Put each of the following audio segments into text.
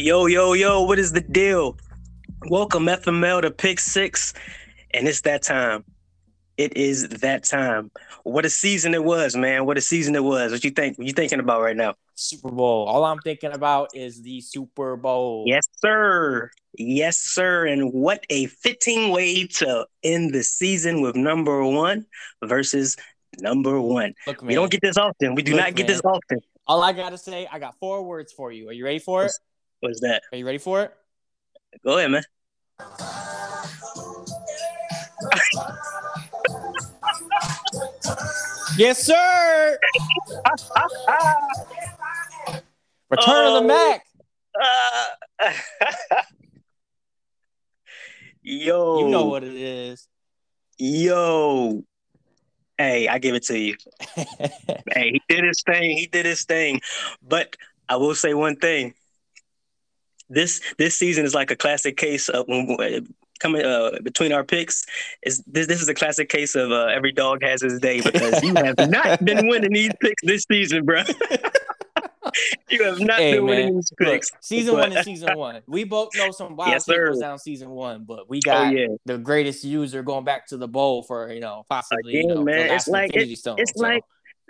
Yo, yo, yo, what is the deal? Welcome FML to Pick Six, and it's that time. It is that time. What a season it was, man. What a season it was. What you think? What you thinking about right now? Super Bowl. All I'm thinking about is the Super Bowl. Yes, sir. Yes, sir. And what a fitting way to end the season with number one versus number one. Look, man. We don't get this often. We do Look, not get man. this often. All I gotta say, I got four words for you. Are you ready for it? What's that? Are you ready for it? Go ahead, man. Yes, sir. Return of Oh. the Mac. Uh, yo, You know what it is. Yo, hey, I give it to you. Hey, he did his thing. He did his thing. But I will say one thing. This this season is like a classic case of when coming uh, between our picks. Is this this is a classic case of uh, every dog has his day because you have not been winning these picks this season, bro. you have not Hey, been winning man. these Look, picks. season But- one is season one. We both know some wild Yes, shit sir. goes down season one, but we Oh got yeah, the greatest user going back to the bowl for you know possibly you know, man, the it's like- Infinity Stone. it's So, like-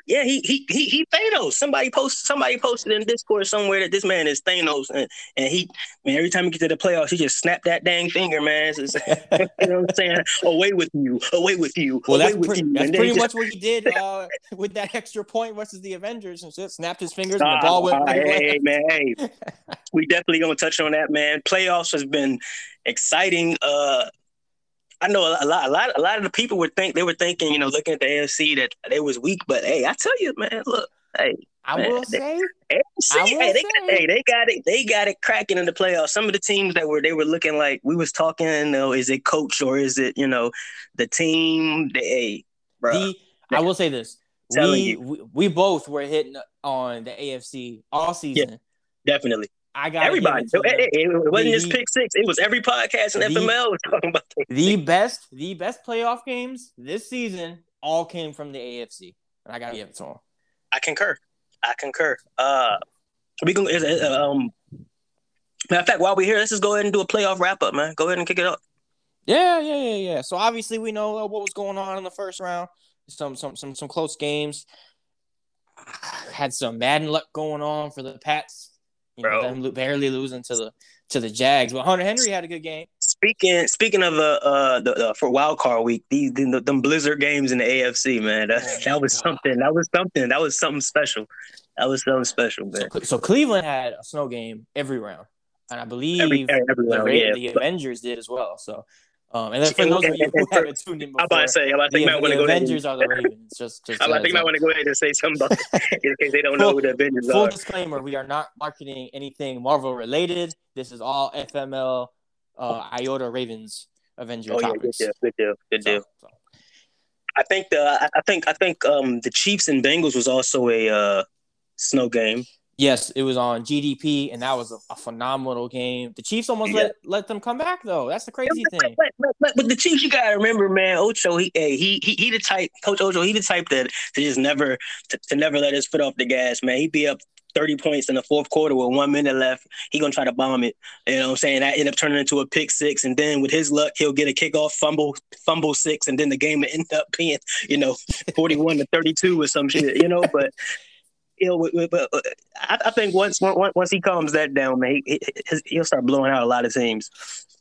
yeah. He he he he Thanos. Somebody post somebody posted in Discord somewhere that this man is Thanos, and, and he man every time he gets to the playoffs, he just snap that dang finger, man. Just- you know what I'm saying? Away with you, away with you, well, away that's, with you. that's pretty he much what he did uh, with that extra point versus the Avengers and just snapped his fingers and the ball went. away. hey, man, hey, we definitely gonna touch on that, man. Playoffs has been exciting. Uh, I know a lot, a lot, a lot of the people were think they were thinking, you know, looking at the AFC that they was weak, but hey, I tell you, man, look, hey, I man, will they- say, AFC, I will hey, they, say- hey, they got it, they got it cracking in the playoffs. Some of the teams that were they were looking like we was talking, you know, is it coach or is it, you know, the team? They, hey, bro, the I will say this: we, we we both were hitting on the AFC all season. definitely. I got Everybody, it, it, it- wasn't The- just pick six. It was every podcast in the- FML was talking about the the best, the best playoff games this season all came from the AFC, and I got to give it to them. I concur. I concur. Uh, we can. is, Um, matter of fact, while we're here, let's just go ahead and do a playoff wrap up, man. Go ahead and kick it up. Yeah, yeah, yeah, yeah. So obviously we know uh, what was going on in the first round. Some some some some close games. Had some Madden luck going on for the Pats. You know, Bro. them barely losing to the to the Jags, but Hunter Henry had a good game. Speaking speaking of uh, uh the, the for wild card week, these the, them Blizzard games in the AFC, man. That, Oh, that was God. something. That was something. That was something special. That was something special, man. So, so Cleveland had a snow game every round, and I believe Every, every the, round, Ra- yeah. the Avengers did as well. So, um, and then for And- those of you who haven't tuned in I'm about to say, I'm about to think you might want the to go ahead. Avengers are the Ravens. Just, just I'm about to think a- want to go ahead and say something about in case they don't know who the Avengers Full are. disclaimer: We are not marketing anything Marvel related. This is all FML, uh, Iota Ravens Avenger Oh yeah, good deal, good deal, good deal. so. I think the I, I think I think um the Chiefs and Bengals was also a uh snow game. Yes, it was on GDP, and that was a, a phenomenal game. The Chiefs almost Yeah. let let them come back though. That's the crazy thing. But, but, but, but the Chiefs, you gotta remember, man. Ocho, he hey, he he he the type, Coach Ocho, he the type that to just never to, to never let his foot off the gas, man. He be up thirty points in the fourth quarter with one minute left. He gonna try to bomb it. You know what I'm saying? That end up turning into a pick six, and then with his luck, he'll get a kickoff fumble, fumble six, and then the game will end up being, you know, forty one to thirty two or some shit. You know, but. You know, but- I, I think once once once he calms that down, man, he, he, he'll start blowing out a lot of teams.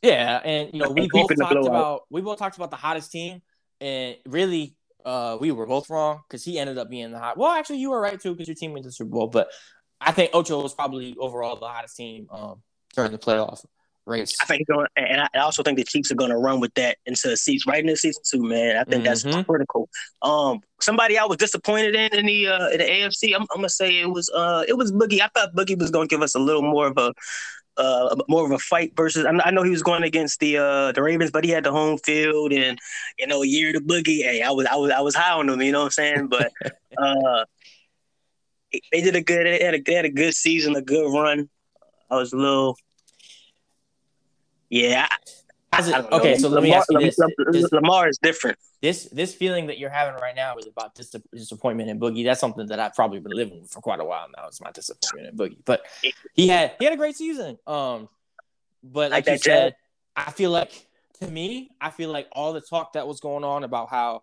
Yeah, and you know we both talked about we both talked about the hottest team, and really, uh, we were both wrong because he ended up being the hot. Well, actually, you were right too because your team went to the Super Bowl, but I think Ocho was probably overall the hottest team um, during the playoff race. I think going, and I also think the Chiefs are going to run with that into the season right into season two, man. I think that's Mhm. critical. Um, somebody I was disappointed in in the uh, in the AFC. I'm, I'm gonna say it was uh it was Boogie. I thought Boogie was going to give us a little more of a uh more of a fight versus. I, I know he was going against the uh the Ravens, but he had the home field and you know a year to Boogie. Hey, I was I was I was high on him. You know what I'm saying? But uh, they did a good. They had a, they had a good season, a good run. I was a little. Yeah, I, How's it- I know. okay, so let me Lamar, ask you this. Lamar, This- Lamar is different. this this feeling that you're having right now is about dis- disappointment in Boogie. That's something that I've probably been living with for quite a while now. It's my disappointment in Boogie, but he had he had a great season. Um, but like, Like you jab. said, I feel like to me, I feel like all the talk that was going on about how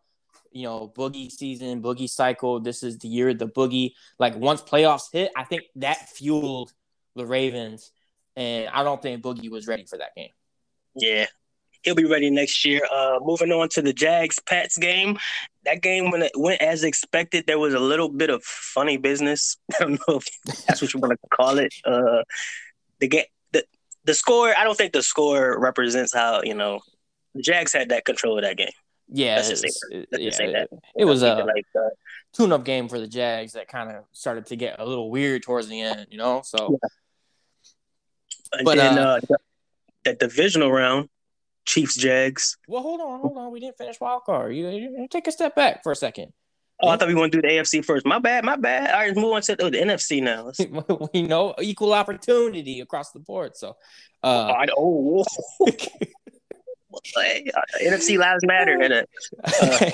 you know Boogie season, Boogie cycle, this is the year of the Boogie. Like once playoffs hit, I think that fueled the Ravens, and I don't think Boogie was ready for that game. Yeah. He'll be ready next year. Uh, moving on to the Jags Pats game. That game when it went as expected, there was a little bit of funny business. I don't know if that's what you want to call it. Uh, the game, the the score. I don't think the score represents how you know the Jags had that control of that game. Yeah, Let's just say it, yeah, just say that. it was a like uh, tune-up game for the Jags that kind of started to get a little weird towards the end, you know. So and But, then uh, uh, that divisional round, Chiefs Jags. well, hold on, hold on, we didn't finish wild card. You, you take a step back for a second. Oh, I thought we want to do the AFC first. My bad, my bad. All right, let's move on to the, the NFC now. We know equal opportunity across the board. So, uh, I, oh, whoa. Hey, uh, NFC lives matter. And, uh,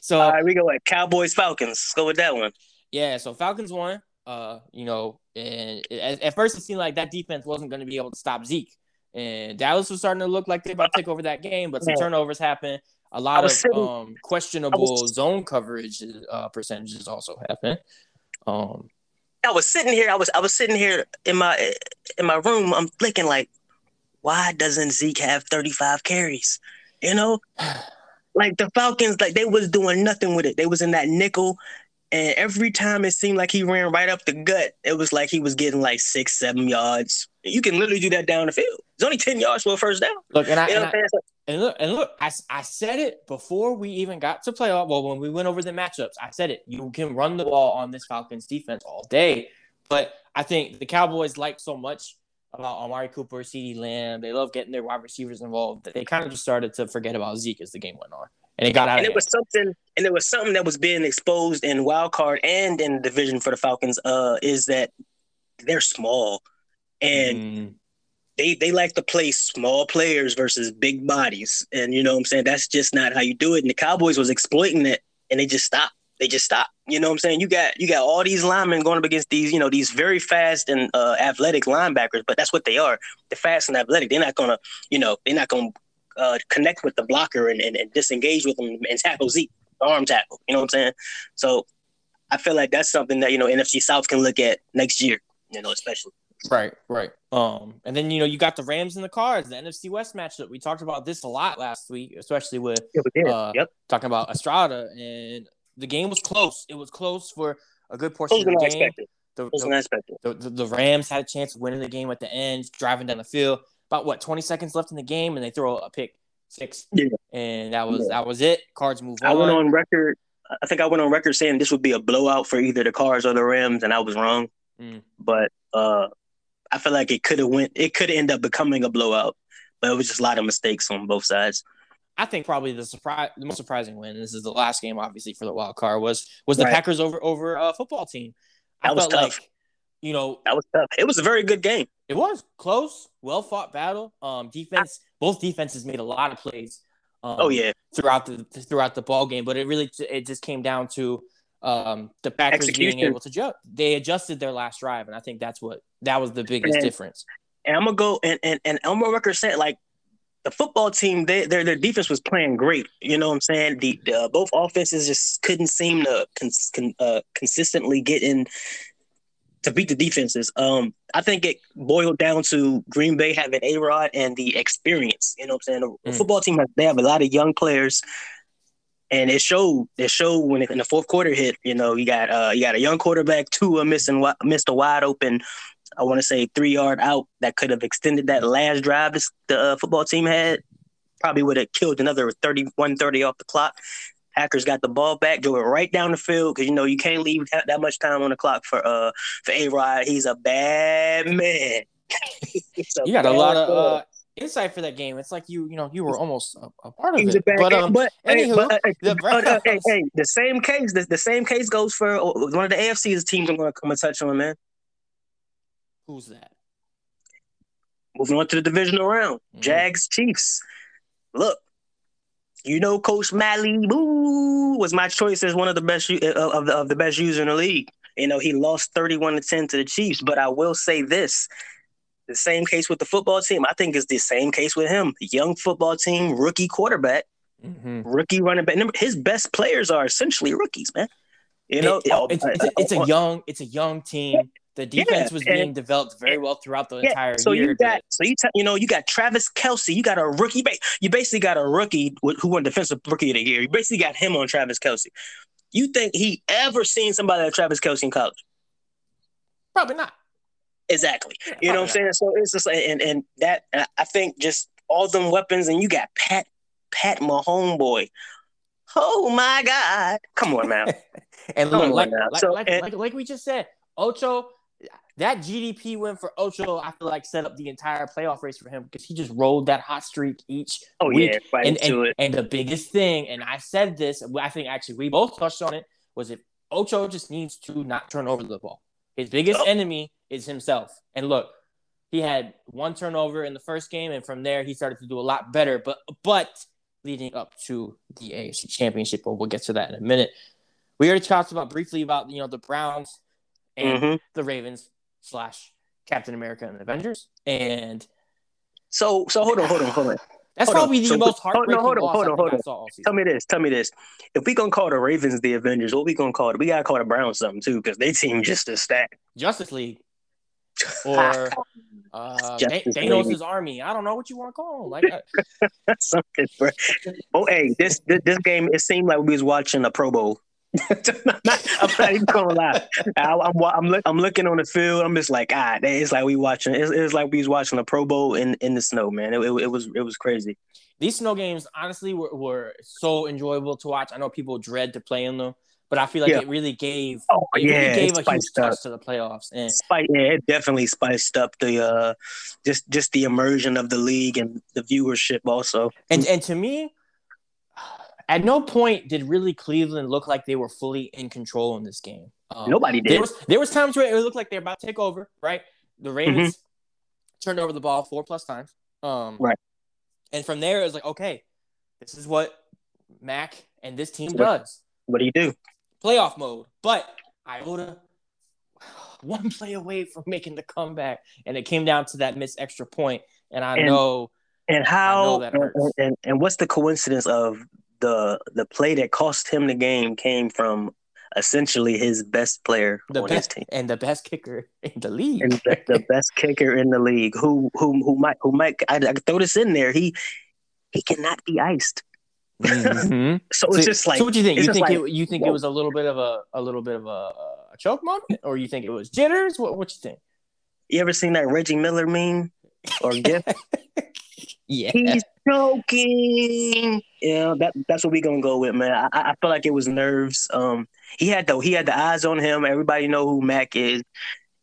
so all right, we go at Cowboys Falcons. Let's go with that one. yeah, so Falcons won. Uh, you know, and at, at first it seemed like that defense wasn't going to be able to stop Zeke, and Dallas was starting to look like they're about to take over that game. But some Man. turnovers happened. A lot of sitting- um questionable zone coverage uh, percentages also happened. Um, I was sitting here. I was I was sitting here in my in my room. I'm thinking like, why doesn't Zeke have 35 carries? You know, like the Falcons, like they was doing nothing with it. They was in that nickel, and every time it seemed like he ran right up the gut, it was like he was getting like six, seven yards. You can literally do that down the field. It's only 10 yards for a first down. look, and I, You know and I And look, and look, I, I said it before we even got to playoff. Well, when we went over the matchups, I said it. You can run the ball on this Falcons defense all day, but I think the Cowboys like so much about Amari Cooper, CeeDee Lamb. They love getting their wide receivers involved that they kind of just started to forget about Zeke as the game went on, and it got out and of it was something and it was something that was being exposed in wild card and in division for the Falcons uh is that they're small. And Mm, they they like to play small players versus big bodies. And you know what I'm saying? That's just not how you do it. And the Cowboys was exploiting it and they just stopped. They just stopped. You know what I'm saying? You got you got all these linemen going up against these you know these very fast and uh, athletic linebackers but that's what they are. They're fast and athletic. They're not gonna you know they're not gonna uh, connect with the blocker and, and, and disengage with them and tackle Zeke arm tackle you know what I'm saying so I feel like that's something that you know NFC South can look at next year you know especially right, right. Um, and then you know you got the Rams and the Cards, the NFC West matchup. We talked about this a lot last week, especially with yeah, we. Uh, yep talking about Estrada, and the game was close. It was close for a good portion of the game. The, Closer than I expected. the, the, the Rams had a chance of winning the game at the end, driving down the field. About what twenty seconds left in the game, and they throw a pick six, Yeah. and that was Yeah. that was it. Cards move on. I went on record. I think I went on record saying this would be a blowout for either the Cards or the Rams, and I was wrong. Mm. But uh, I feel like it could have went. It could end up becoming a blowout, but it was just a lot of mistakes on both sides. I think probably the surprise, the most surprising win. This is the last game, obviously, for the wild card was was the Right. Packers over over a football team. I That was tough. like, you know, That was tough. It was a very good game. It was close, well fought battle. Um, defense, both defenses made a lot of plays. Um, Oh yeah, throughout the throughout the ball game, but it really it just came down to um the Packers being able to adjust. They adjusted their last drive, and I think that's what that was the biggest Man. difference. and I'm gonna go and and and Elmer Rucker said like the football team, they, their their defense was playing great. You know what I'm saying? The, the uh, both offenses just couldn't seem to cons, con, uh, consistently get in to beat the defenses. Um, I think it boiled down to Green Bay having A Rod and the experience. You know what I'm saying? The, Mm. football team has they have a lot of young players. And it showed. It showed when it, in the fourth quarter hit. You know, you got uh, you got a young quarterback, Tua missing missed a wide open I want to say three yard out that could have extended that last drive the uh, football team had. Probably would have killed another 31 30 off the clock. Packers got the ball back, drove it right down the field because you know you can't leave that, that much time on the clock for uh for A Rod. He's a bad man. He's You got a lot of uh, insight for that game. It's like you you know you were almost a, a part of He's a it. bad But um, but, hey, anywho, but, uh, the uh, hey, hey, the same case. The, the same case goes for uh, one of the AFC's teams. I'm going to come and touch on, man. who's that? moving on to the divisional round. Mhm. Jags Chiefs. Look, you know, Coach Boo was my choice as one of the best uh, of the of the best users in the league. You know, he lost thirty one to ten to the Chiefs, but I will say this: the same case with the football team. I think it's the same case with him. Young football team, rookie quarterback, Mhm. rookie running back. His best players are essentially rookies, man. You know, It- it's, it's, a, it's a young it's a young team. The defense was and- being developed very well throughout the Yeah, entire so year. you got so you t- you know you got Travis Kelce, you got a rookie. ba- You basically got a rookie who won defensive rookie of the year. You basically got him on Travis Kelce. You think he ever seen somebody like Travis Kelce in college? Probably not. Exactly. Yeah, You know what I'm probably saying? So it's just and and that I- I think just all them weapons, and you got Pat Pat Mahomes boy. Oh my God! Come on, man. And Come look, on like, now. like, So, like, and- like, like we just said, Ocho, that GDP win for Ocho, I feel like set up the entire playoff race for him because he just rolled that hot streak each Oh week. yeah, right and, and, and the biggest thing, and I said this, I think actually we both touched on it, was if Ocho just needs to not turn over the ball. His biggest Oh. enemy is himself. And look, he had one turnover in the first game, and from there he started to do a lot better. But but leading up to the AFC Championship, but we'll get to that in a minute. We already talked about briefly about you know the Browns and Mhm. the Ravens slash Captain America and Avengers, and So so hold on, hold on, hold on. that's Hold on. probably the So- most hold on, heartbreaking hold on, hold I on, hold on. all season. Tell me this. Tell me this. If we gonna call the Ravens the Avengers, what we gonna call it? We gotta call the Browns something too, because they team just as stacked. Justice League or uh, Justice Thanos' League. army. I don't know what you want to call them. Like, uh, something, bro. Oh, hey, this, this this game. It seemed like we was watching a Pro Bowl. I'm not even gonna lie. I, I'm I'm, look, I'm looking on the field. I'm just like, ah, it's like we watching. It's, it's like we was watching a Pro Bowl in, in the snow, man. It, it, it was it was crazy. these snow games, honestly, were, were so enjoyable to watch. I know people dread to play in them, but I feel like Yeah. it really gave Oh it yeah, really gave a huge up. touch to the playoffs. And Spice, yeah, it definitely spiced up the uh, just just the immersion of the league and the viewership also. and and to me, at no point did really Cleveland look like they were fully in control in this game. Um, Nobody There did. was there was times where it looked like they're about to take over, right? The Ravens turned over the ball four plus times. Um, Mm-hmm. Right. And from there, it was like, okay, this is what Mac and this team What- does. What do you do? Playoff mode. But Iota one play away from making the comeback, and it came down to that missed extra point. And I And- know And how? and, and, and what's the coincidence of the the play that cost him the game came from essentially his best player the on his team and the best kicker in the league. and the, the best kicker in the league. Who who who might who might I, I throw this in there. He he cannot be iced. Mhm. So So, it's just like so what do you think? You think like, it, you think it was a little bit of a a little bit of a, a choke moment, or you think it was jitters? What what you think? you ever seen that Reggie Miller meme or gif? Yeah, He's choking. Yeah, that that's what we're gonna go with, man. I, I I feel like it was nerves. Um, he had though he had the eyes on him. Everybody know who Mac is,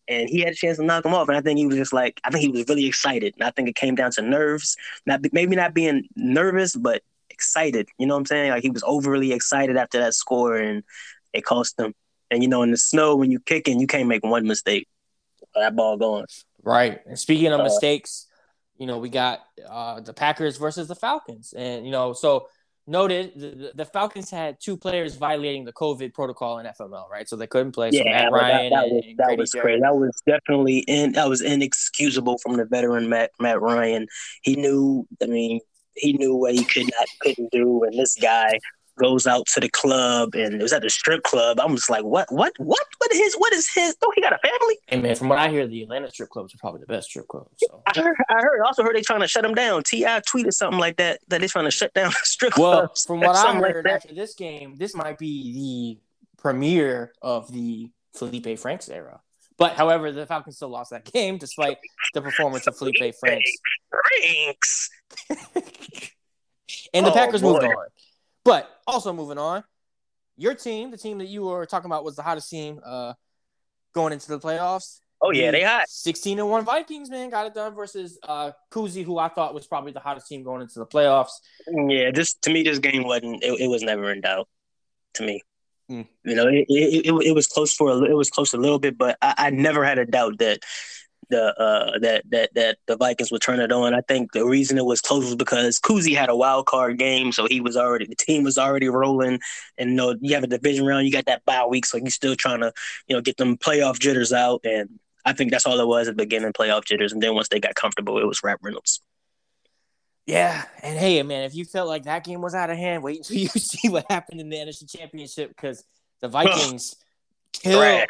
and he had a chance to knock him off. And I think he was just like, I think he was really excited. And I think it came down to nerves, not maybe not being nervous, but excited. You know what I'm saying? Like he was overly excited after that score, and it cost him. And you know, in the snow, when you kicking, you can't make one mistake. That ball going. right. And speaking of Uh, mistakes, you know we got uh, the Packers versus the Falcons, and you know so noted the, the- Falcons had two players violating the COVID protocol in FML, right? So they couldn't play. So Yeah, Matt that, Ryan that and, was that was crazy. That was definitely in that was inexcusable from the veteran Matt Matt Ryan. He knew. I mean, he knew what he could not couldn't do, and this guy goes out to the club and it was at the strip club. I'm just like, what, what, what, what is what is his? Oh, he got a family. Hey man, from what I hear, the Atlanta strip clubs are probably the best strip clubs. So. I heard. I heard. Also heard they trying to shut him down. Ti tweeted something like that that they're trying to shut down strip Well, clubs. from what I like heard that. after this game, this might be the premiere of the Felipe Franks era. But however, the Falcons still lost that game despite the performance of Felipe Franks. Franks. And the Oh, Packers moved on. But also moving on, your team, the team that you were talking about was the hottest team uh, going into the playoffs. Oh yeah, The they hot. 16 and 1 Vikings, man, got it done versus uh Kuzi, who I thought was probably the hottest team going into the playoffs. Yeah, this to me, this game wasn't. It, it was never in doubt. To me, Mm. you know, it, it, it, it was close for a it was close a little bit, but I, I never had a doubt that the uh, that that that the Vikings would turn it on. I think the reason it was close was because Kuzi had a wild card game, so he was already the team was already rolling, and you know you have a division round, you got that bye week, so you're still trying to you know get them playoff jitters out, and I think that's all it was at the beginning, playoff jitters, and then once they got comfortable, it was Rap Reynolds. Yeah, and hey, man, if you felt like that game was out of hand, wait until you see what happened in the NFC Championship because the Vikings killed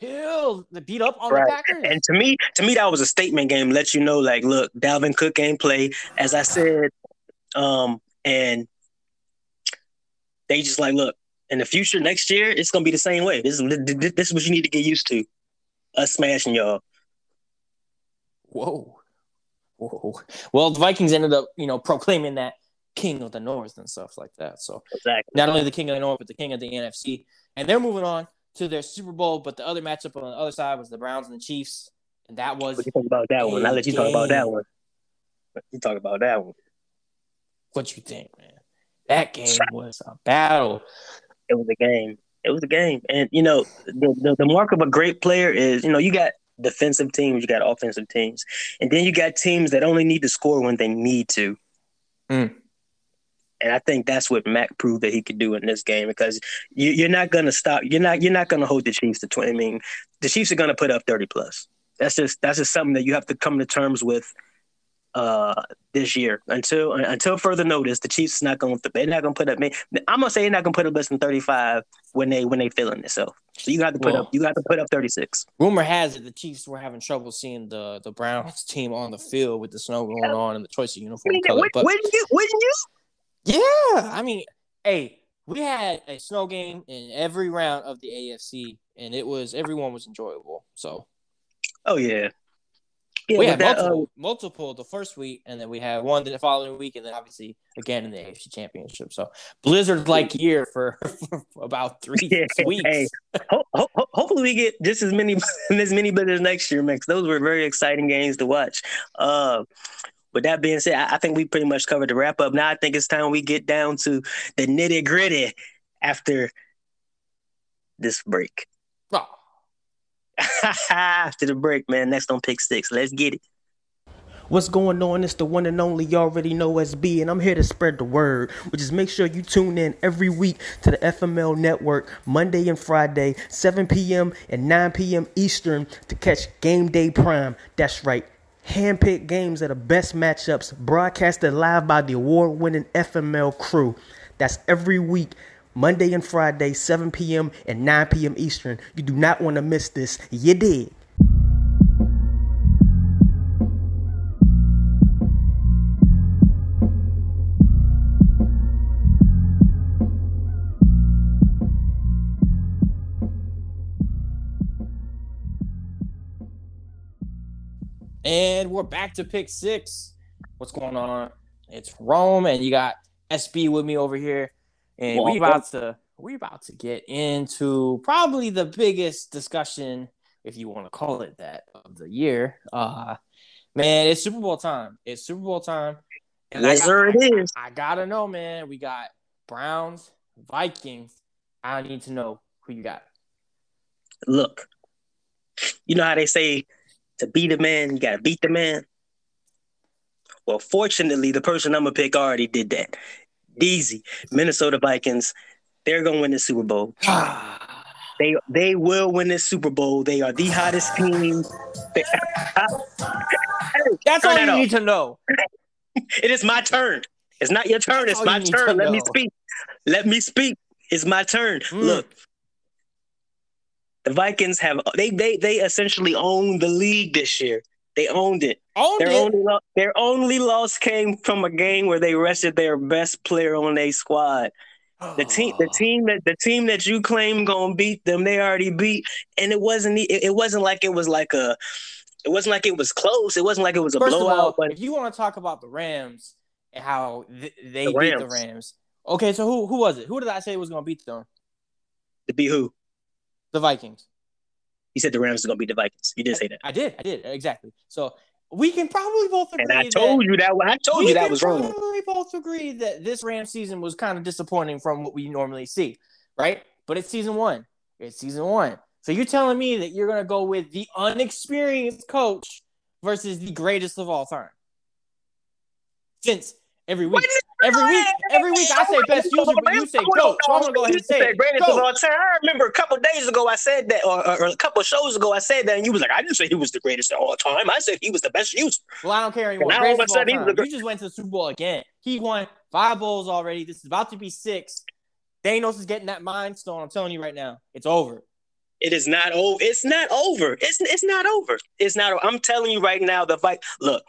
killed the beat up on right. the Packers. And to me, to me, that was a statement game. Let you know, like, look, Dalvin Cook ain't play, as I said, um, and they just like, look, in the future, next year, it's gonna be the same way. This is this is what you need to get used to. Us smashing y'all. Whoa, whoa. Well, the Vikings ended up, you know, proclaiming that king of the North and stuff like that. So exactly. not only the king of the North, but the king of the NFC. And they're moving on to their Super Bowl, but the other matchup on the other side was the Browns and the Chiefs, and that was. What you talk about that one? I'll let you talk about that one. You talk about that one. What you think, man? That game was a battle. It was a game. It was a game, and you know the, the the mark of a great player is you know you got defensive teams, you got offensive teams, and then you got teams that only need to score when they need to. Mm. And I think that's what Mac proved that he could do in this game because you, are not going to stop. You're not. You're not going to hold the Chiefs to twenty. I mean, the Chiefs are going to put up thirty plus. That's just that's just something that you have to come to terms with uh, this year. Until until further notice, the Chiefs not going to. They're not going to put up. I'm gonna say they're not going to put up less than thirty five when they when they feeling themselves. So you got to put well, up. You got to put up thirty six. Rumor has it the Chiefs were having trouble seeing the the Browns team on the field with the snow going on and the choice of uniform color. But wouldn't you? Wouldn't you? Yeah, I mean, hey, we had a snow game in every round of the AFC, and it was everyone was enjoyable. So, oh yeah, yeah we had that, multiple, uh, multiple the first week, and then we had one the following week, and then obviously again in the AFC Championship. So, blizzard like year for, for, about three yeah, weeks. Hey, ho- ho- hopefully, we get just as many as many blizzards next year, Max. Those were very exciting games to watch. Uh, with that being said, I, I think we pretty much covered the wrap up. Now I think it's time we get down to the nitty gritty after this break. Oh. after the break, man. Next on Pick Six. Let's get it. What's going on? It's the one and only you already know SB, and I'm here to spread the word. Which is make sure you tune in every week to the FML network, Monday and Friday, 7 p.m. and 9 p.m. Eastern, to catch Game Day Prime. That's right, handpicked games that the best matchups broadcasted live by the award winning FML crew. That's every week, Monday and Friday, 7 p.m. and 9 p.m. Eastern. You do not want to miss this. You did. And we're back to pick six. What's going on? It's Rome, and you got SB with me over here. And we about to we about to get into probably the biggest discussion, if you want to call it that, of the year. Uh man, it's Super Bowl time. It's Super Bowl time. And yes, sir, it is. I gotta know, man. We got Browns, Vikings. I need to know who you got. Look, you know how they say to beat a man, you gotta beat the man. Well, fortunately, the person I'm gonna pick already did that. Easy. Minnesota Vikings, they're gonna win the Super Bowl. they they will win the Super Bowl. They are the hottest team. They, That's all you off. need to know. it is my turn. It's not your turn. It's my turn. Let know. me speak. Let me speak. It's my turn. Mm. Look, the Vikings have they they they essentially own the league this year. They owned it. Owned their it. only lo- their only loss came from a game where they rested their best player on their squad. The team, the team that the team that you claim gonna beat them, they already beat, and it wasn't. It, it wasn't like it was like a. It wasn't like it was close. It wasn't like it was a First blowout. All, but if you want to talk about the Rams and how th- they the beat the Rams, okay. So who who was it? Who did I say was gonna beat them? To be who? The Vikings. He said the Rams are going to beat the Vikings. He did say that. I did. I did exactly. So we can probably both agree. And I told that, you that. I told you that was wrong. We probably both agree that this Rams season was kind of disappointing from what we normally see, right? But it's season one. It's season one. So you're telling me that you're gonna go with the unexperienced coach versus the greatest of all time? Since every week, every week, every week I say best user, but you say coach. So I'm gonna go ahead and say it. greatest of all time. I remember a couple days ago I said that, or, or, a couple shows ago I said that, and you was like, I didn't say he was the greatest of all time. I said he was the best user. Well, I don't care anymore. Now all of a sudden the gr- You just went to the Super Bowl again. He won five bowls already. This is about to be six. Thanos is getting that mind stone. I'm telling you right now, it's over. It is not over. It's not over. It's it's not over. It's not. I'm telling you right now. The fight. Look.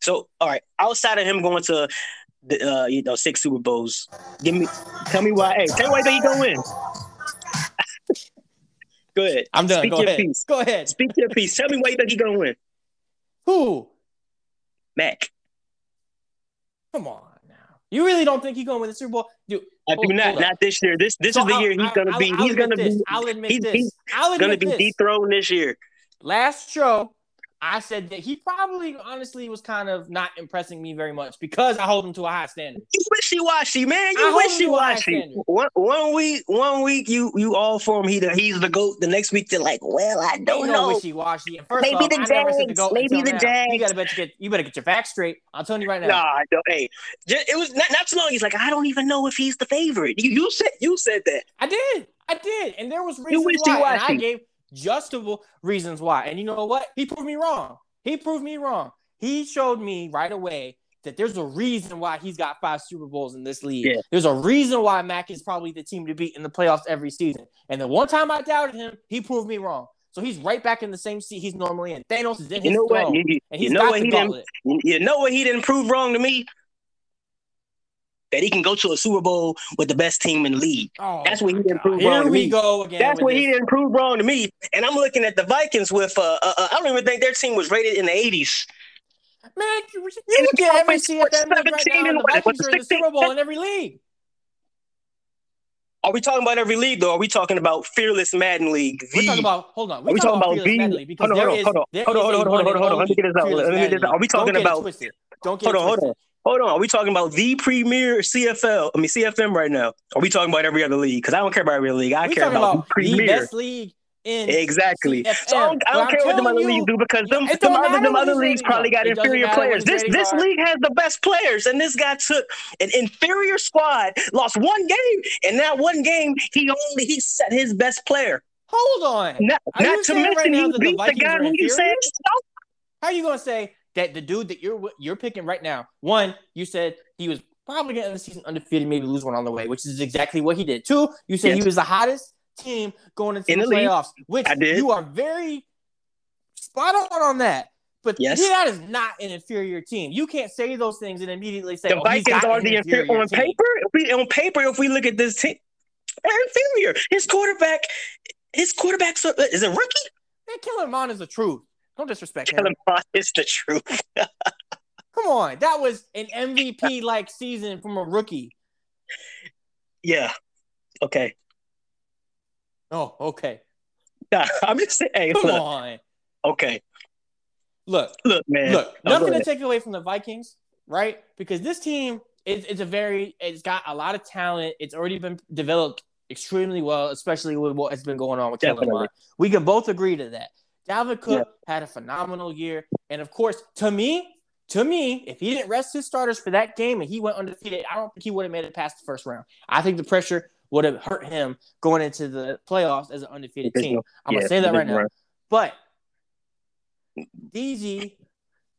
So all right. Outside of him going to the uh, you know six Super Bowls, give me. Tell me why. Hey, tell me why you think he gonna win. Go ahead. I'm done. Speak Go your ahead. piece. Go ahead. Speak your piece. Tell me why you think he gonna win. Who? Mac. Come on now. You really don't think he's going to win the Super Bowl? Dude, I hold- do not. up. Not this year. This this So is the I'll- year he's gonna I'll- be. I'll he's admit gonna this. be. I'll admit he's- this. he's I'll Gonna admit be dethroned this year. Last show, I said that he probably, honestly, was kind of not impressing me very much because I hold him to a high standard. You wishy washy, man. You wishy washy. One one week, one week you you all for him. He the, he's the goat. The next week they're like, well, I don't Ain't know. no wishy washy. Maybe off, the I never said to Jags, maybe the now. Jags. You gotta bet you get you better get your facts straight. I'm telling you right now. Nah, I don't, hey, ju- it was not, not too long. He's like, I don't even know if he's the favorite. You, you said you said that. I did. I did. And there was reasons why. I gave justifiable reasons why. And you know what? He proved me wrong. He proved me wrong. He showed me right away that there's a reason why he's got five Super Bowls in this league. Yeah. There's a reason why Mac is probably the team to beat in the playoffs every season. And the one time I doubted him, he proved me wrong. So he's right back in the same seat he's normally in. Thanos is in You his know what? throne. You, you- and you he's know got what the he didn't. You you know what he didn't prove wrong to me. That he can go to a Super Bowl with the best team in the league. Oh, That's what he didn't prove Here wrong to we me. go again. That's what he didn't prove wrong to me. And I'm looking at the Vikings with uh, uh, uh I don't even think their team was rated in the 80s. Man, you, you look at every it's what, CFM right now, and and the Vikings are in the Super Bowl in every league. Are we talking about every league though? Are we talking about Fearless Madden League? We're The- talking about hold on. Are we talking about Fearless the- because hold on, hold on, hold on, hold on, hold on, hold on, hold on, hold on. Let me get this out. Let me get this out. Are we talking about- twisted. Don't get Hold it on, hold on. Hold on, are we talking about the premier CFL? I mean CFM right now. Are we talking about every other league? Because I don't care about every other league. I We care about, about the the best league in Exactly. CFM. So I don't, I don't care what them telling other you, leagues do because them, them other, them other leagues probably got inferior players. This this are. league has the best players, and this guy took an inferior squad, lost one game, and that one game he only he set his best player. Hold on. Not, not to mention right he that the the guy who you said. How are you gonna say that the dude that you're you're picking right now? One, you said he was probably getting the season undefeated, maybe lose one on the way, which is exactly what he did. Two, you said Yes. he was the hottest team going into In the, the playoffs, which I did. you are very spot on on that. But Yes. that is not an inferior team. You can't say those things and immediately say The oh, Vikings are the inferior inferior on team. paper. We, on paper, if we look at this team, they're inferior. His quarterback, his quarterback's a, is a rookie. Man, Kellen Mond is the truth. Don't disrespect Tell him. uh, it's the truth. Come on, that was an MVP like season from a rookie. Yeah. Okay. Oh, okay. Nah, I'm just saying. Hey, Come look. on. Okay. Look, Look, man. look, nothing to take away from the Vikings, right? Because this team is, is a very, it's got a lot of talent. It's already been developed extremely well, especially with what has been going on with Kellen. Mond. We can both agree to that. Dalvin Cook had a phenomenal year. And of course, to me, to me, if he didn't rest his starters for that game and he went undefeated, I don't think he would have made it past the first round. I think the pressure would have hurt him going into the playoffs as an undefeated team. I'm Yeah, gonna say that right now. But DZ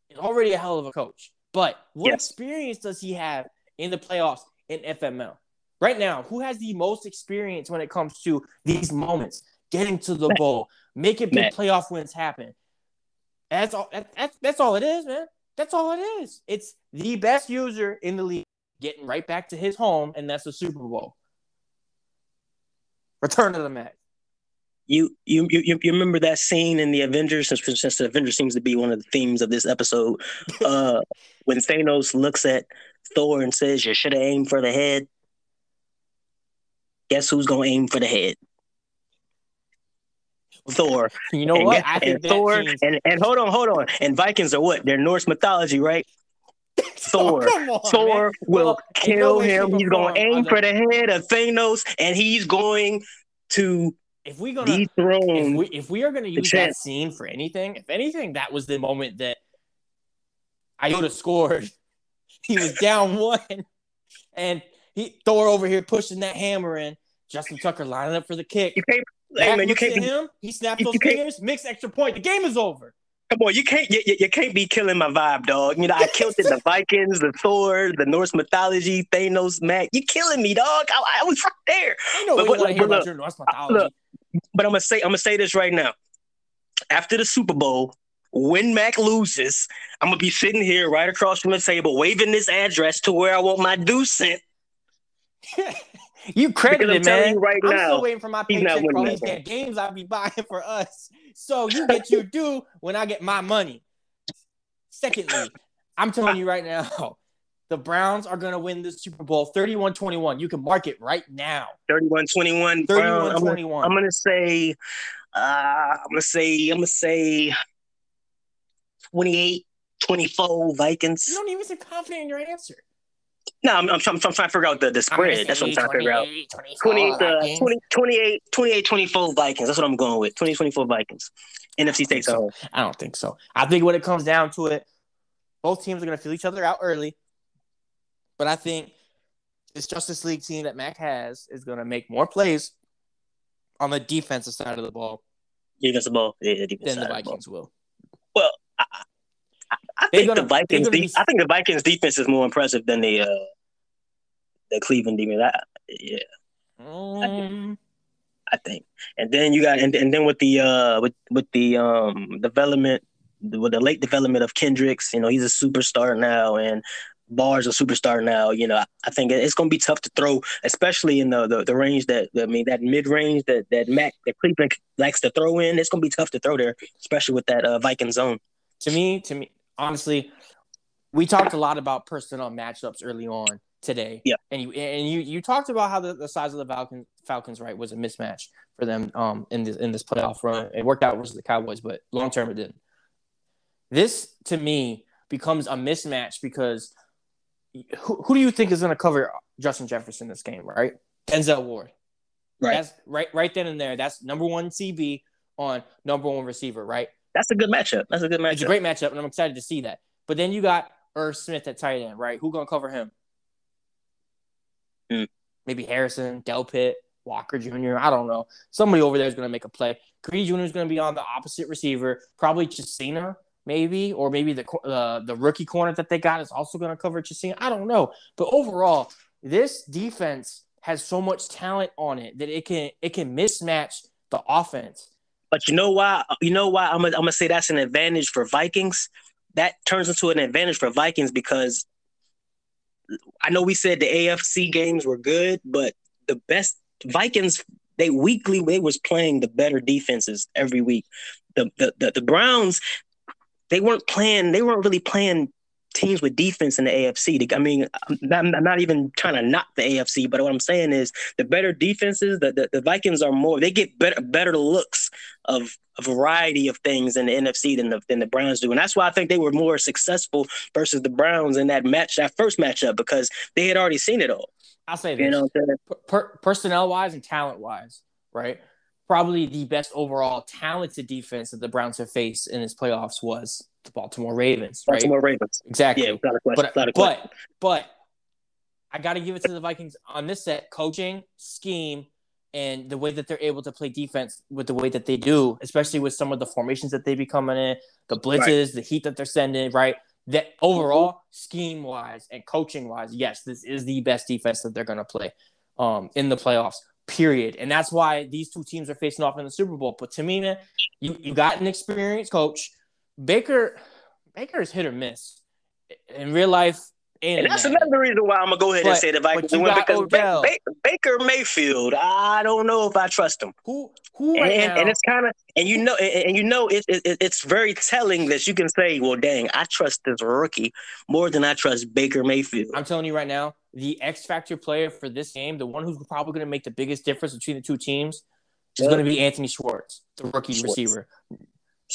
is already a hell of a coach. But what Yes. experience does he have in the playoffs in FML? Right now, who has the most experience when it comes to these moments, getting to the Matt. Making big playoff wins happen? That's all. That, that's that's all it is, man. That's all it is. It's the best user in the league getting right back to his home, and that's the Super Bowl. Return of the Mac. You, you you you remember that scene in the Avengers? Since, since the Avengers seems to be one of the themes of this episode, uh, when Thanos looks at Thor and says, "You should have aimed for the head." Guess who's gonna aim for the head? Thor. You know and, what? I think Thor seems- and, and hold on, hold on. And Vikings are what? They're Norse mythology, right? Oh, Thor. Come on, Thor man. will Well, kill him. He's going to aim for the head of Thanos, and he's going to if we gonna if Dethrone. we if we are gonna use champ. that scene for anything, if anything, that was the moment that Iota scored. He was down one, and he Thor over here pushing that hammer in. Justin Tucker lining up for the kick. You can't. Hey man, you can't be. him. He snapped those fingers, mixed extra point. The game is over. Come on, you can't. You, you, can't be killing my vibe, dog. You know, I killed it. The Vikings, the Thor, the Norse mythology, Thanos, Mac. You killing me, dog. I, I was right there. Ain't no But- but want to look, hear but look, your Norse look. But I'm gonna say, I'm gonna say this right now. After the Super Bowl, when Mac loses, I'm gonna be sitting here right across from the table, waving this address to where I want my due sent. you credited, I'm man. you right I'm now, still waiting for my paycheck for all these damn games I'll be buying for us. So you get your due when I get my money. Secondly, I'm telling you right now, the Browns are going to win the Super Bowl 31-21. You can mark it right now. 31-21. I'm, gonna, 31-21. I'm gonna say, uh, I'm gonna say, I'm gonna say, 28, 24 Vikings. You don't even seem confident in your answer. No, I'm, I'm, trying, I'm trying to figure out the, the spread. That's what I'm trying to figure out. 28, 28, uh, 24 20, 28, 28, 24 Vikings. That's what I'm going with. 20, 24 Vikings. NFC takes so. home. I don't think so. I think when it comes down to it, both teams are going to feel each other out early. But I think this Justice League team that Mac has is going to make more plays on the defensive side of the ball Defensive ball. Yeah, defensive than the side of ball. Vikings will. Well, I, I, I They're think gonna- the Vikings. gonna de- be- I think the Vikings defense is more impressive than the uh, the Cleveland defense. I, yeah, Mm, I think. And then you got and, and then with the uh with with the um development with the late development of Kendricks, you know, he's a superstar now and Barr's a superstar now. You know, I, I think it's going to be tough to throw, especially in the, the the range that I mean that mid range that that Mac that Cleveland likes to throw in. It's going to be tough to throw there, especially with that uh, Viking zone. to me, to me, honestly, we talked a lot about personnel matchups early on today. Yeah. And you and you you talked about how the, the size of the Falcons Falcons right was a mismatch for them um in this in this playoff run. It worked out versus the Cowboys, but long term it didn't. This to me becomes a mismatch because who, who do you think is going to cover Justin Jefferson this game, right? Denzel Ward. Right. That's right right then and there. That's number one CB on number one receiver, right? That's a good matchup. That's a good matchup. It's a great matchup, and I'm excited to see that. But then you got Irv Smith at tight end, right? Who gonna cover him? Hmm. Maybe Harrison, Delpit, Walker Jr. I don't know. Somebody over there is gonna make a play. Greedy Jr. is gonna be on the opposite receiver, probably Chisena, maybe, or maybe the uh, the rookie corner that they got is also gonna cover Chisena. I don't know, but overall, this defense has so much talent on it that it can it can mismatch the offense. But you know why? You know why? I'm gonna, I'm say that's an advantage for Vikings. That turns into an advantage for Vikings because I know we said the AFC games were good, but the best Vikings they weekly they was playing the better defenses every week. The the the, the Browns they weren't playing. They weren't really playing teams with defense in the AFC. I mean, I'm not, I'm not even trying to knock the AFC, but what I'm saying is the better defenses, the, the, the Vikings are more. They get better better looks of a variety of things in the NFC than the than the Browns do, and that's why I think they were more successful versus the Browns in that match, that first matchup, because they had already seen it all. I'll say this. You know, what I'm saying? per- personnel wise and talent wise, right? Probably the best overall talented defense that the Browns have faced in this playoffs was the Baltimore Ravens, right? Baltimore Ravens. Exactly. Yeah, without a question. but without a question. but but I got to give it to the Vikings on this set, coaching, scheme, and the way that they're able to play defense with the way that they do, especially with some of the formations that they be coming in, the blitzes, the heat that they're sending, right? That overall, scheme wise and coaching wise, yes, this is the best defense that they're going to play um, in the playoffs. Period, and that's why these two teams are facing off in the Super Bowl. But man, you you got an experienced coach. Baker, Baker is hit or miss in real life. And, And that's another reason why I'm gonna go ahead and say the Vikings win because Ba- Ba- Baker Mayfield. I don't know if I trust him. Who who and, right and, and it's kind of and you know and, and you know it, it, it's very telling that you can say well dang i trust this rookie more than i trust baker mayfield I'm telling you right now, the X factor player for this game, the one who's probably going to make the biggest difference between the two teams, is Yeah. to be Anthony Schwartz, the rookie Schwartz. receiver.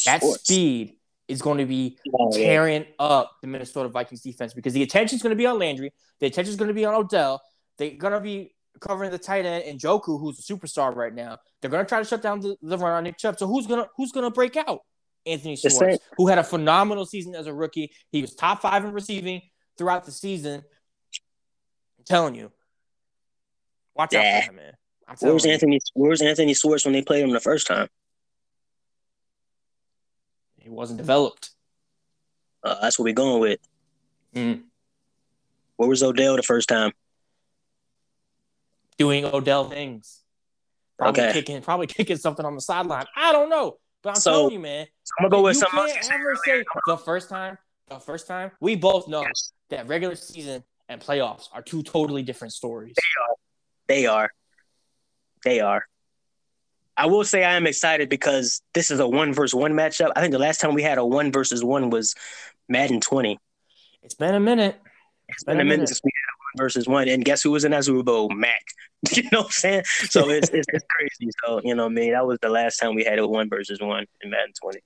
That speed is going to be Oh, yeah. tearing up the Minnesota Vikings defense because the attention is going to be on Landry, the attention is going to be on Odell. They're going to be covering the tight end and Njoku, who's a superstar right now. They're gonna try to shut down the, the run on Nick Chubb. So who's gonna who's gonna break out? Anthony Schwartz, who had a phenomenal season as a rookie. He was top five in receiving throughout the season. I'm telling you, watch out for him, man. Where's you. Anthony? Where's Anthony Schwartz when they played him the first time? He wasn't developed. Uh, that's what we're going with. Mm. Where was Odell the first time? Doing Odell things. Probably Okay. kicking, probably kicking something on the sideline. I don't know, but I'm So, telling you, man. I'm gonna go with you something else. can't ever say the first time. The first time we both know Yes, that regular season and playoffs are two totally different stories. They are. They are. They are. I will say I am excited because this is a one versus one matchup. I think the last time we had a one versus one was Madden 20. It's been a minute. It's been a minute since we had a one versus one, and guess who was in that Super Bowl? Mac. You know what I'm saying? So it's, it's it's crazy. So you know, what I mean, that was the last time we had a one versus one in Madden 20.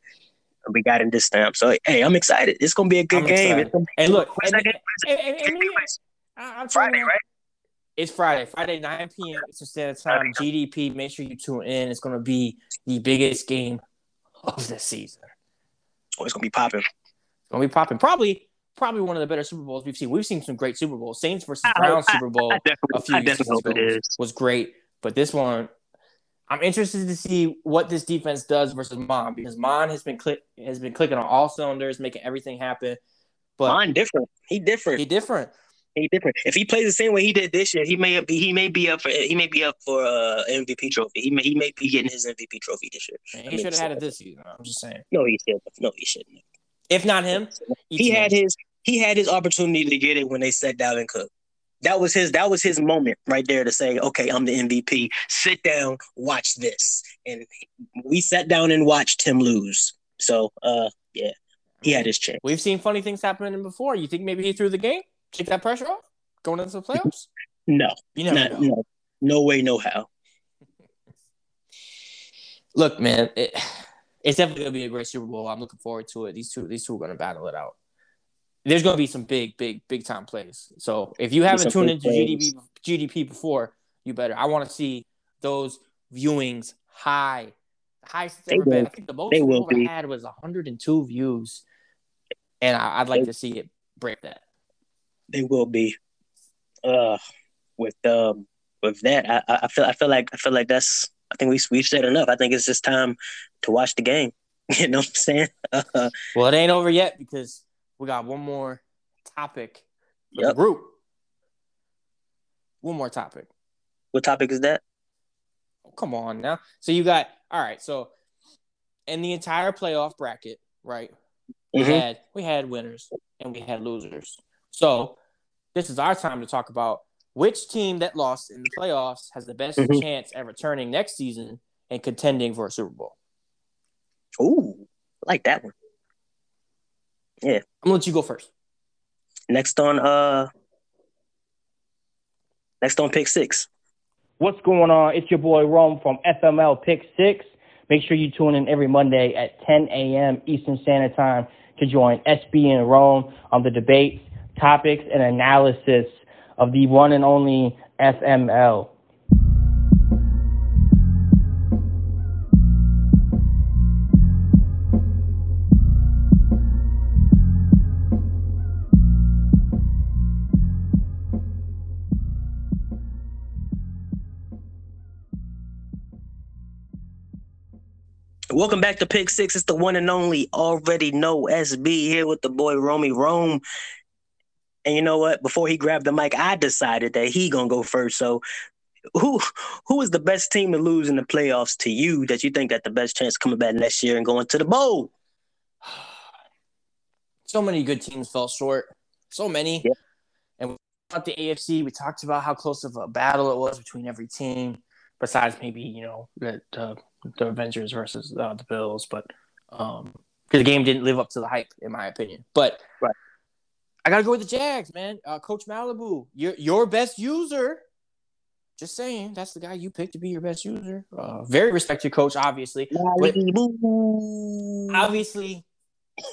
And we got in this time. So hey, I'm excited. It's gonna be a good I'm game. excited. It's gonna be And look, When's and, that game? and- and- and Take me- place I- I'm telling Friday, right? It's Friday, Friday 9 p.m. Eastern Standard Time. GDP. Make sure you tune in. It's going to be the biggest game of the season. Oh, it's gonna be popping. It's going to be popping. Probably, probably one of the better Super Bowls we've seen. We've seen some great Super Bowls. Saints versus I- Browns Super Bowl I definitely, a few I definitely seasons hope it ago was great, but this one, I'm interested to see what this defense does versus Mon because Mon has been click has been clicking on all cylinders, making everything happen. But Mine different. He different. he different. He different. If he plays the same way he did this year, he may be he may be up for he may be up for uh MVP trophy. He may he may be getting his MVP trophy this year. Man, he should have had it this season. I'm just saying. No, he should. No, he shouldn't. If not him, He had his he had his opportunity to get it when they set Dalvin Cook. That was his that was his moment right there to say, okay, I'm the MVP. Sit down, watch this. And we sat down and watched him lose. So uh yeah, he had his chance. We've seen funny things happen to him before. You think maybe he threw the game, take that pressure off, going into the playoffs? No, You never not, know. no, no way, no how. Look, man, it, it's definitely gonna be a great Super Bowl. I'm looking forward to it. These two, these two are gonna battle it out. There's gonna be some big, big, big time plays. So if you haven't tuned into plays. GDP GDP before, you better. I want to see those viewings high, highest They ever been. I think the most They will I had was 102 views, and I, I'd like They- to see it break that. They will be. Uh, with um, with that, I, I feel I feel like I feel like that's. I think we we've said enough. I think it's just time to watch the game. You know what I'm saying? Uh, Well, it ain't over yet because we got one more topic for the Yep. group. One more topic. what topic is that? Oh, come on now. So you got all right. So in the entire playoff bracket, right? We Mhm. had we had winners and we had losers. So this is our time to talk about which team that lost in the playoffs has the best Mhm. chance at returning next season and contending for a Super Bowl. Ooh, I like that one. Yeah. I'm gonna let you go first. Next on uh, next on pick six. What's going on? It's your boy Rome from FML Pick Six. Make sure you tune in every Monday at 10 a.m. Eastern Standard Time to join SB and Rome on the debates, topics, and analysis of the one and only FML. Welcome back to Pick Six. It's the one and only already know SB here with the boy Romy Rome. And you know what? Before he grabbed the mic, I decided that he gonna go first. So, who who is the best team to lose in the playoffs to you? That you think that the best chance coming back next year and going to the bowl? so many good teams fell short. So many. Yeah. And we talked about the AFC. We talked about how close of a battle it was between every team, besides maybe you know the the, the Avengers versus uh, the Bills. But um, the game didn't live up to the hype, in my opinion. But Right. I gotta go with the Jags, man. Uh, Coach Malibu, your your best user. Just saying, that's the guy you picked to be your best user. Uh, very respected coach, obviously. Obviously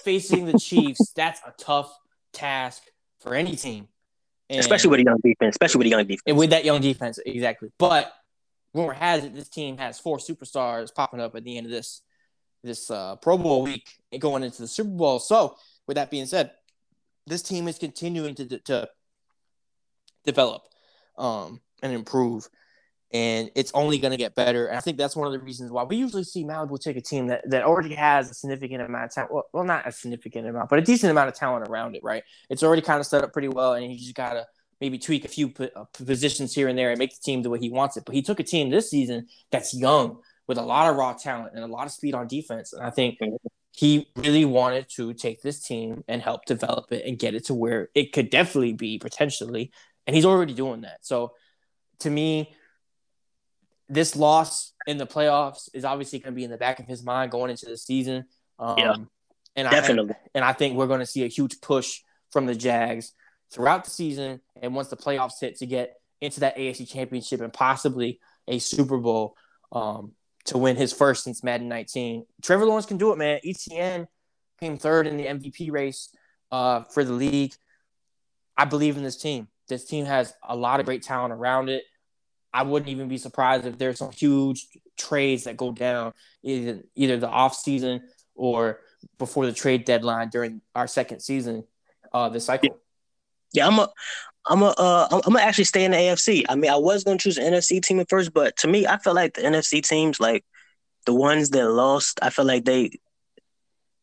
facing the Chiefs, that's a tough task for any team. And, especially with a young defense, especially with a young defense. and with that young defense, exactly. But rumor has it this team has four superstars popping up at the end of this this uh, Pro Bowl week and going into the Super Bowl. So, with that being said, this team is continuing to to develop um, and improve, and it's only going to get better. And I think that's one of the reasons why we usually see Malibu take a team that, that already has a significant amount of talent. Well, well, not a significant amount, but a decent amount of talent around it. Right? It's already kind of set up pretty well, and you just gotta maybe tweak a few uh, positions here and there and make the team the way he wants it. But he took a team this season that's young with a lot of raw talent and a lot of speed on defense, and I think he really wanted to take this team and help develop it and get it to where it could definitely be potentially. And he's already doing that. So to me, this loss in the playoffs is obviously going to be in the back of his mind going into the season. Um, Yeah, and definitely. I, and I think we're going to see a huge push from the Jags throughout the season and once the playoffs hit to get into that AFC championship and possibly a Super Bowl um, to win his first since Madden 19. Trevor Lawrence can do it, man. ETN came third in the MVP race uh, for the league. I believe in this team. This team has a lot of great talent around it. I wouldn't even be surprised if there's some huge trades that go down either either the off season or before the trade deadline during our second season uh this cycle. Yeah, I'm a, I'm a, uh, I'm gonna actually stay in the AFC. I mean, I was gonna choose an NFC team at first, but to me, I feel like the NFC teams, like the ones that lost, I feel like they,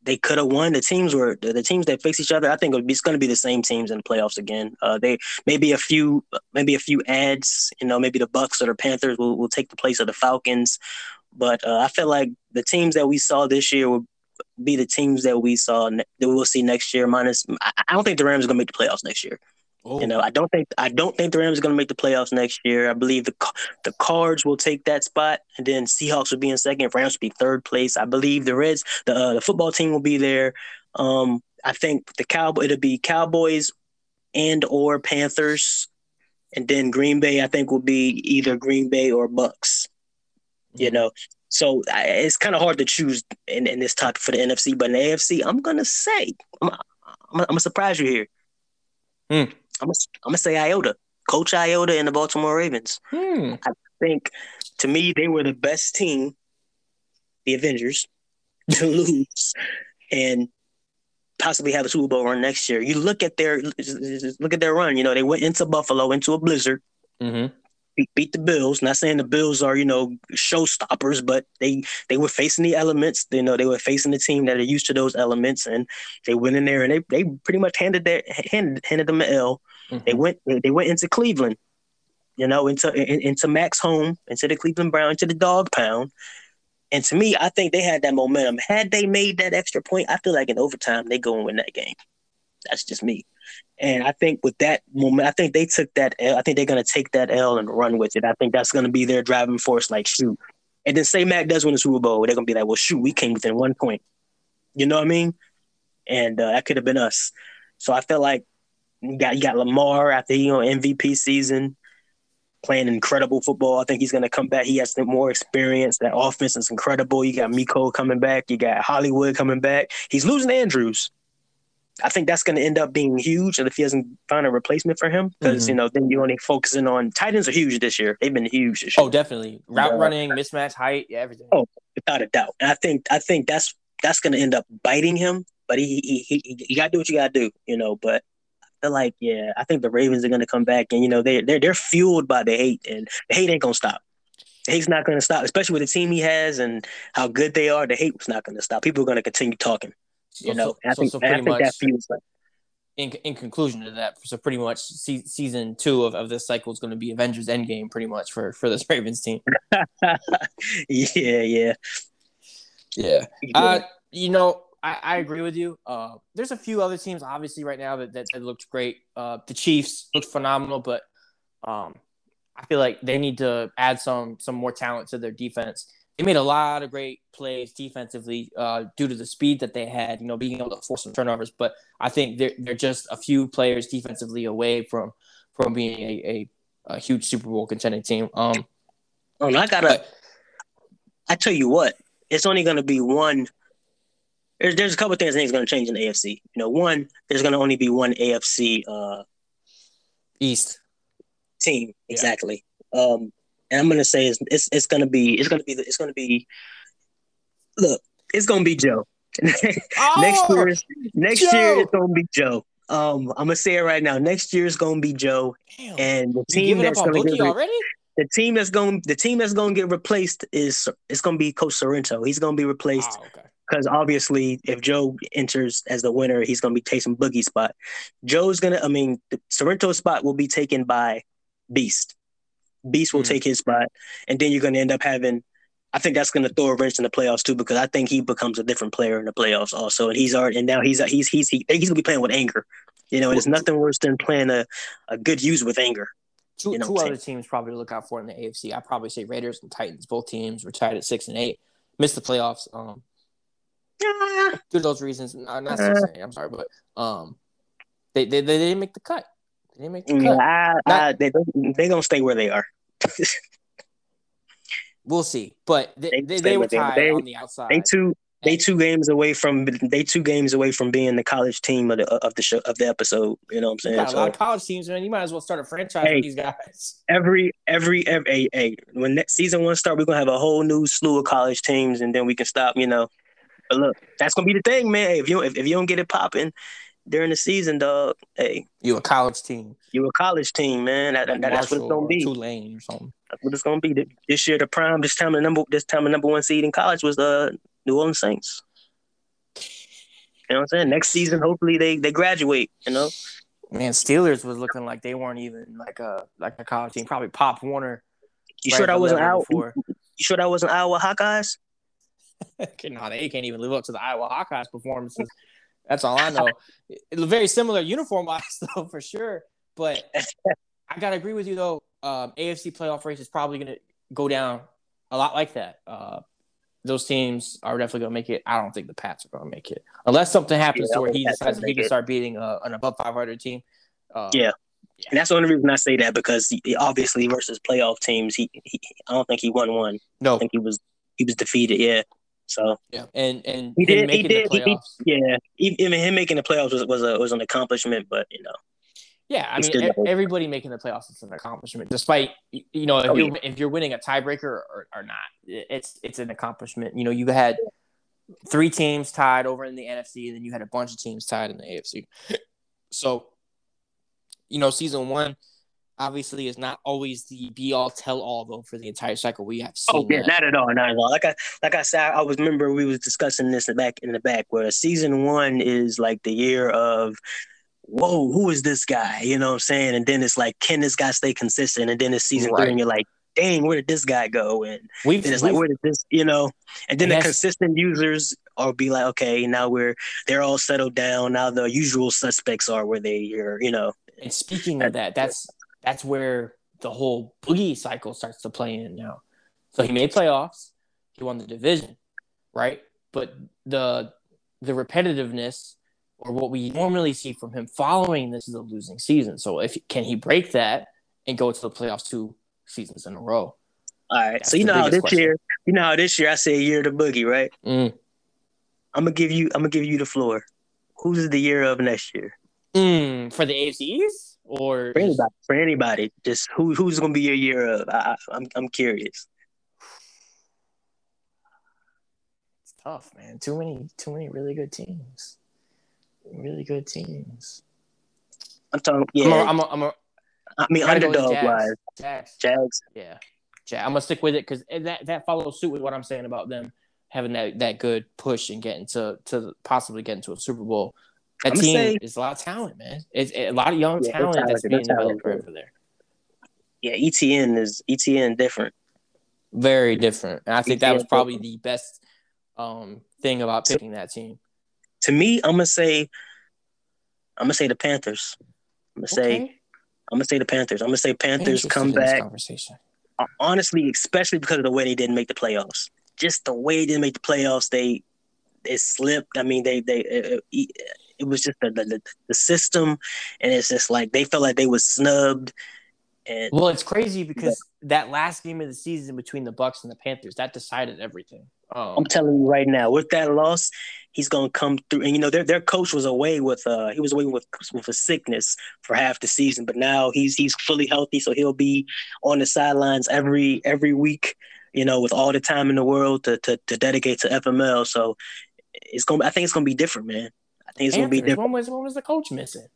they could have won. The teams were the, teams that face each other. I think it's going to be the same teams in the playoffs again. Uh, they maybe a few, maybe a few ads. You know, maybe the Bucks or the Panthers will, will take the place of the Falcons. But uh, I feel like the teams that we saw this year will be the teams that we saw ne- that we will see next year. Minus, I, I don't think the Rams are going to make the playoffs next year. Oh, You know, I don't think I don't think the Rams are going to make the playoffs next year. I believe the the Cards will take that spot, and then Seahawks will be in second. Rams will be third place. I believe the Reds, the uh, the football team will be there. Um, I think the Cowboy it'll be Cowboys and or Panthers, and then Green Bay. I think will be either Green Bay or Bucks. You know, so I, it's kind of hard to choose in, in this topic for the NFC, but in the AFC, I'm gonna say I'm I'm, I'm gonna surprise you here. Hmm. I'm gonna, I'm gonna say Iota, Coach Iota, and the Baltimore Ravens. hmm. I think to me they were the best team, the Avengers, to lose and possibly have a Super Bowl run next year. You look at their look at their run. You know they went into Buffalo into a blizzard, Mm-hmm. Beat, beat the Bills. Not saying the Bills are you know showstoppers, but they they were facing the elements. You know they were facing the team that are used to those elements, and they went in there and they they pretty much handed their handed handed them an L. They mm-hmm. went they went into Cleveland, you know, into in, into Max home, into the Cleveland Brown, into the dog pound. And to me, I think they had that momentum. Had they made that extra point, I feel like in overtime they go and win that game. That's just me. And I think with that moment, I think they took that L. I think they're gonna take that L and run with it. I think that's gonna be their driving force. Like shoot, and then say Mac does win the Super Bowl, they're gonna be like, well, shoot, we came within one point. You know what I mean? And uh, that could have been us. So I feel like you got you got Lamar after he on MVP season, playing incredible football. I think he's gonna come back. He has more experience. That offense is incredible. You got Miko coming back. You got Hollywood coming back. He's losing Andrews. I think that's going to end up being huge, and if he doesn't find a replacement for him, because Mhm. you know then you're only focusing on tight ends are huge this year. They've been huge this year, Oh, definitely. Route Yeah. running, mismatch, height, yeah, everything. Oh. without a doubt. And I think I think that's that's going to end up biting him. But he he he, he you got to do what you got to do, you know. But I feel like yeah, I think the Ravens are going to come back, and you know they they're they're fueled by the hate, and the hate ain't going to stop. The hate's not going to stop, especially with the team he has and how good they are. The hate was not going to stop. People are going to continue talking, So, you know. so, I think, so I pretty think that much like in, in conclusion to that, so pretty much se- season two of, of this cycle is going to be Avengers Endgame, pretty much for for this Ravens team. yeah, yeah. Yeah. Uh, you know, I, I agree with you. Uh, there's a few other teams, obviously, right now that, that, that looked great. Uh, the Chiefs looked phenomenal, but um, I feel like they need to add some some more talent to their defense. They made a lot of great plays defensively uh, due to the speed that they had, you know, being able to force some turnovers. But I think they're they're just a few players defensively away from from being a, a, a huge Super Bowl contending team. Um, Oh, and I gotta. but I tell you what, it's only going to be one. There's there's a couple of things I think going to change in the AFC. You know, one, there's going to only be one AFC uh, East. team Yeah. exactly. Um, and I'm gonna say it's it's, it's gonna be it's gonna be it's gonna be. Look, it's gonna be Joe. next year, next Oh, Joe! year it's gonna be Joe. Um, I'm gonna say it right now. Next year is gonna be Joe, Damn. and the team that's gonna get re- the team that's going the team that's to get replaced is it's to be Coach Sorrento. He's going to be replaced Oh, okay. because obviously if Joe enters as the winner, he's going to be taking Boogie's spot. Joe's going to, I mean, the Sorrento's spot will be taken by Beast. Beast will Mhm. take his spot, and then you're going to end up having. I think that's going to throw a wrench in the playoffs too, because I think he becomes a different player in the playoffs also, and he's already and now he's he's he's he, he's going to be playing with anger. You know, and it's nothing worse than playing a, a good use with anger. Two, You know two other teams probably to look out for in the AFC. I probably say Raiders and Titans. Both teams were tied at six and eight, missed the playoffs. Um, Ah, due to those reasons, not, not six and eight. I'm sorry, but um, they they, they didn't make the cut. They didn't make the cut. I, I, they they gonna stay where they are. We'll see, but they They they, they were tied They- on the outside. They two they two games away from they two games away from being the college team of the of the show of the episode. You know what I'm saying? got a lot of college teams, man. You might as well start a franchise Hey. with these guys. every every every hey, hey, when next season one start, we're gonna have a whole new slew of college teams, and then we can stop. You know, but look, that's gonna be the thing, man. If you if, if you don't get it popping during the season, dog, hey, You a college team, you a college team, man. That, that- that's what it's gonna be. Tulane or something. That's what it's gonna be. This year, the prime, this time the number, this time the number one seed in college was the New Orleans Saints. You know what I'm saying? Next season, hopefully they they graduate. You know, Man, Steelers was looking like they weren't even like a like a college team. Probably Pop Warner. you right sure at that wasn't out? before. You sure that wasn't Iowa Hawkeyes? no, they can't even live up to the Iowa Hawkeyes performances. That's all I know. Very similar uniform wise, though, for sure. But I gotta agree with you though. Um, AFC playoff race is probably gonna go down a lot like that. Uh, those teams are definitely gonna make it. I don't think the Pats are gonna make it unless something happens Yeah, to where he decides he can it. start beating uh, an above 500 team. Uh, Yeah. And that's the only reason I say that because he, obviously versus playoff teams, he, he I don't think he won one. No, I think he was he was defeated. Yeah. So Yeah. And and He did- he did- the he- yeah, even him making the playoffs was was a was an accomplishment. But you know, Yeah, I mean, everybody making the playoffs is an accomplishment, despite you know if Oh, you're if you're winning a tiebreaker or, or not, it's it's an accomplishment. You know, you had three teams tied over in the NFC, and then you had a bunch of teams tied in the AFC. So, you know, season one obviously is not always the be all tell all though for the entire cycle. We have oh, seen oh yeah, that. not at all, not at all. Like I like I said, I was remember we was discussing this in the back in the back where season one is like the year of. Whoa, who is this guy? You know what I'm saying? And then it's like, can this guy stay consistent? And then it's season Right. three, and you're like, dang, where did this guy go? And We've, Then it's like, where did this, you know? And then the consistent users are be like, okay, now we're they're all settled down. Now the usual suspects are where they are, you know. And speaking of that, that's that's where the whole boogie cycle starts to play in now. So he made playoffs, he won the division, right? But the the repetitiveness or what we normally see from him following this is a losing season. So if can he break that and go to the playoffs two seasons in a row? All right. That's so you know how this question. year, you know how this year I say year to boogie, right? Mm. I'm gonna give you I'm gonna give you the floor. Who's the year of next year? Mm, for the AFCs or For anybody. For anybody. Just who who's gonna be your year of? I, I- I'm I'm curious. it's tough, man. Too many, too many really good teams. Really good teams. I'm talking yeah. I'm a, I'm a, I'm a, I mean gotta go with underdog Jags. wise. Jags. Jags. Yeah, yeah. I'm gonna stick with it because that that follows suit with what I'm saying about them having that, that good push and getting to to possibly getting to a Super Bowl. That I'ma team say- is a lot of talent, man. It's a lot of young Yeah, talent that's being developed over there. Yeah, ETN is ETN different. Very different, and I think that was probably the best um, thing about picking that team. To me, I'm gonna say I'm gonna say the Panthers. I'm gonna say Okay. I'm gonna say the Panthers. I'm gonna say Panthers come back. Conversation. Uh, Honestly, especially because of the way they didn't make the playoffs. Just the way they didn't make the playoffs, they they slipped. I mean, they they it, it, it was just the, the the system, and it's just like they felt like they was snubbed. And Well, it's crazy because that last game of the season between the Bucks and the Panthers that decided everything. Um, I'm telling you right now, with that loss, he's gonna come through. And you know, their their coach was away with uh he was away with with a sickness for half the season, but now he's he's fully healthy, so he'll be on the sidelines every every week. You know, with all the time in the world to to, to dedicate to FML. So it's gonna. I think it's gonna be different, man. I think it's gonna be different. When was when was the coach missing?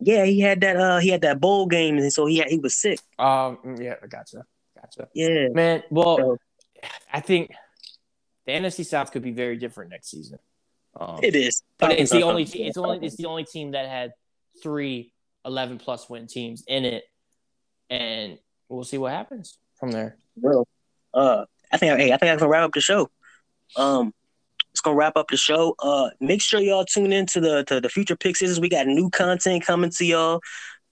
Yeah, he had that. Uh, he had that bowl game, and so he had, he was sick. Um, yeah, gotcha, gotcha. Yeah, Man, well, So- I think the NFC South could be very different next season. Um, it is. but it's the only it's only it's the only team that had three 11 plus win teams in it, and we'll see what happens from there. Well, uh, I think hey, I think I can wrap up the show. Um, it's gonna wrap up the show. Uh, make sure y'all tune in to the to the future picks. We got new content coming to y'all.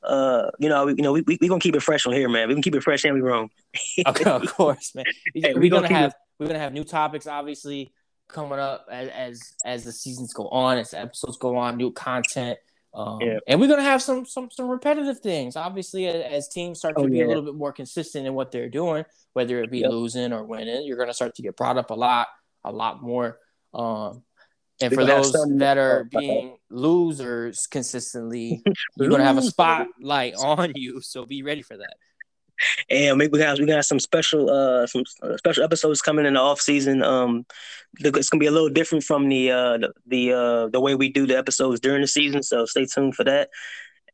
Uh, you know, we, you know, we we we gonna keep it fresh on here, man. We can keep it fresh and we wrong. Okay, of course, man. Hey, we're we gonna gonna have we're gonna have new topics, obviously, coming up as as, as the seasons go on, as the episodes go on, new content. Um, Yeah. and we're gonna have some some some repetitive things. Obviously, as, as teams start to Oh, be yeah. a little bit more consistent in what they're doing, whether it be Yep. losing or winning, you're gonna start to get brought up a lot, a lot more. Um, and for those that are being losers consistently, you're gonna have a spotlight on you. So be ready for that. And maybe we got we got some special uh some special episodes coming in the off season. Um, it's gonna be a little different from the uh the the, uh, the way we do the episodes during the season. So stay tuned for that.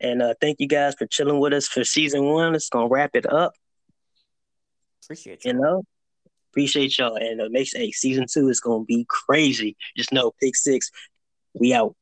And uh, thank you guys for chilling with us for season one. It's gonna wrap it up. Appreciate you. You know, appreciate y'all. And uh, makes hey season two is gonna be crazy. Just know, pick six, we out.